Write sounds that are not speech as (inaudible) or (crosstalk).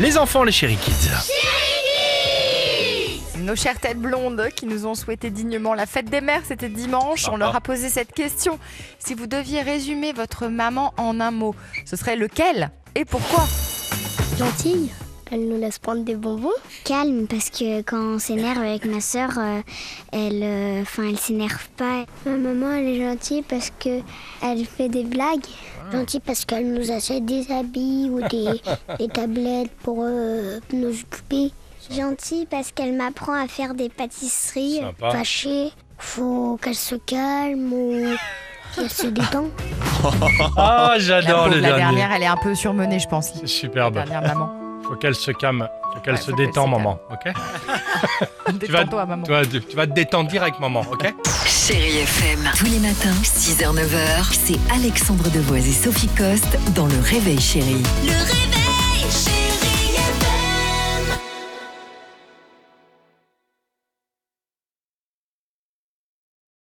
Les enfants, les chéri kids. Nos chères têtes blondes qui nous ont souhaité dignement la fête des mères, c'était dimanche. On leur a posé cette question. Si vous deviez résumer votre maman en un mot, ce serait lequel et pourquoi? Gentille, elle nous laisse prendre des bonbons. calme parce que quand on s'énerve avec ma soeur, elle, euh, enfin, elle s'énerve pas. Ma maman, elle est gentille parce que elle fait des blagues. Gentille parce qu'elle nous achète des habits ou des, (laughs) des tablettes pour euh, nous occuper. Gentille parce qu'elle m'apprend à faire des pâtisseries. Sympa. Fâchée, faut qu'elle se calme ou qu'elle se (laughs) détend. Ah, La, j'adore le la dernier. dernière, elle est un peu surmenée, je pense. C'est La superbe. dernière maman. Faut qu'elle se calme, faut qu'elle Ouais, se détend, maman. Ok? (laughs) Tu vas, Détends-toi, maman. tu vas- tu vas te détendre direct, maman. Ok? Chérie FM. Tous les matins, 6h, 9h, c'est Alexandre Devoise et Sophie Coste dans Le Réveil Chérie. Le réveil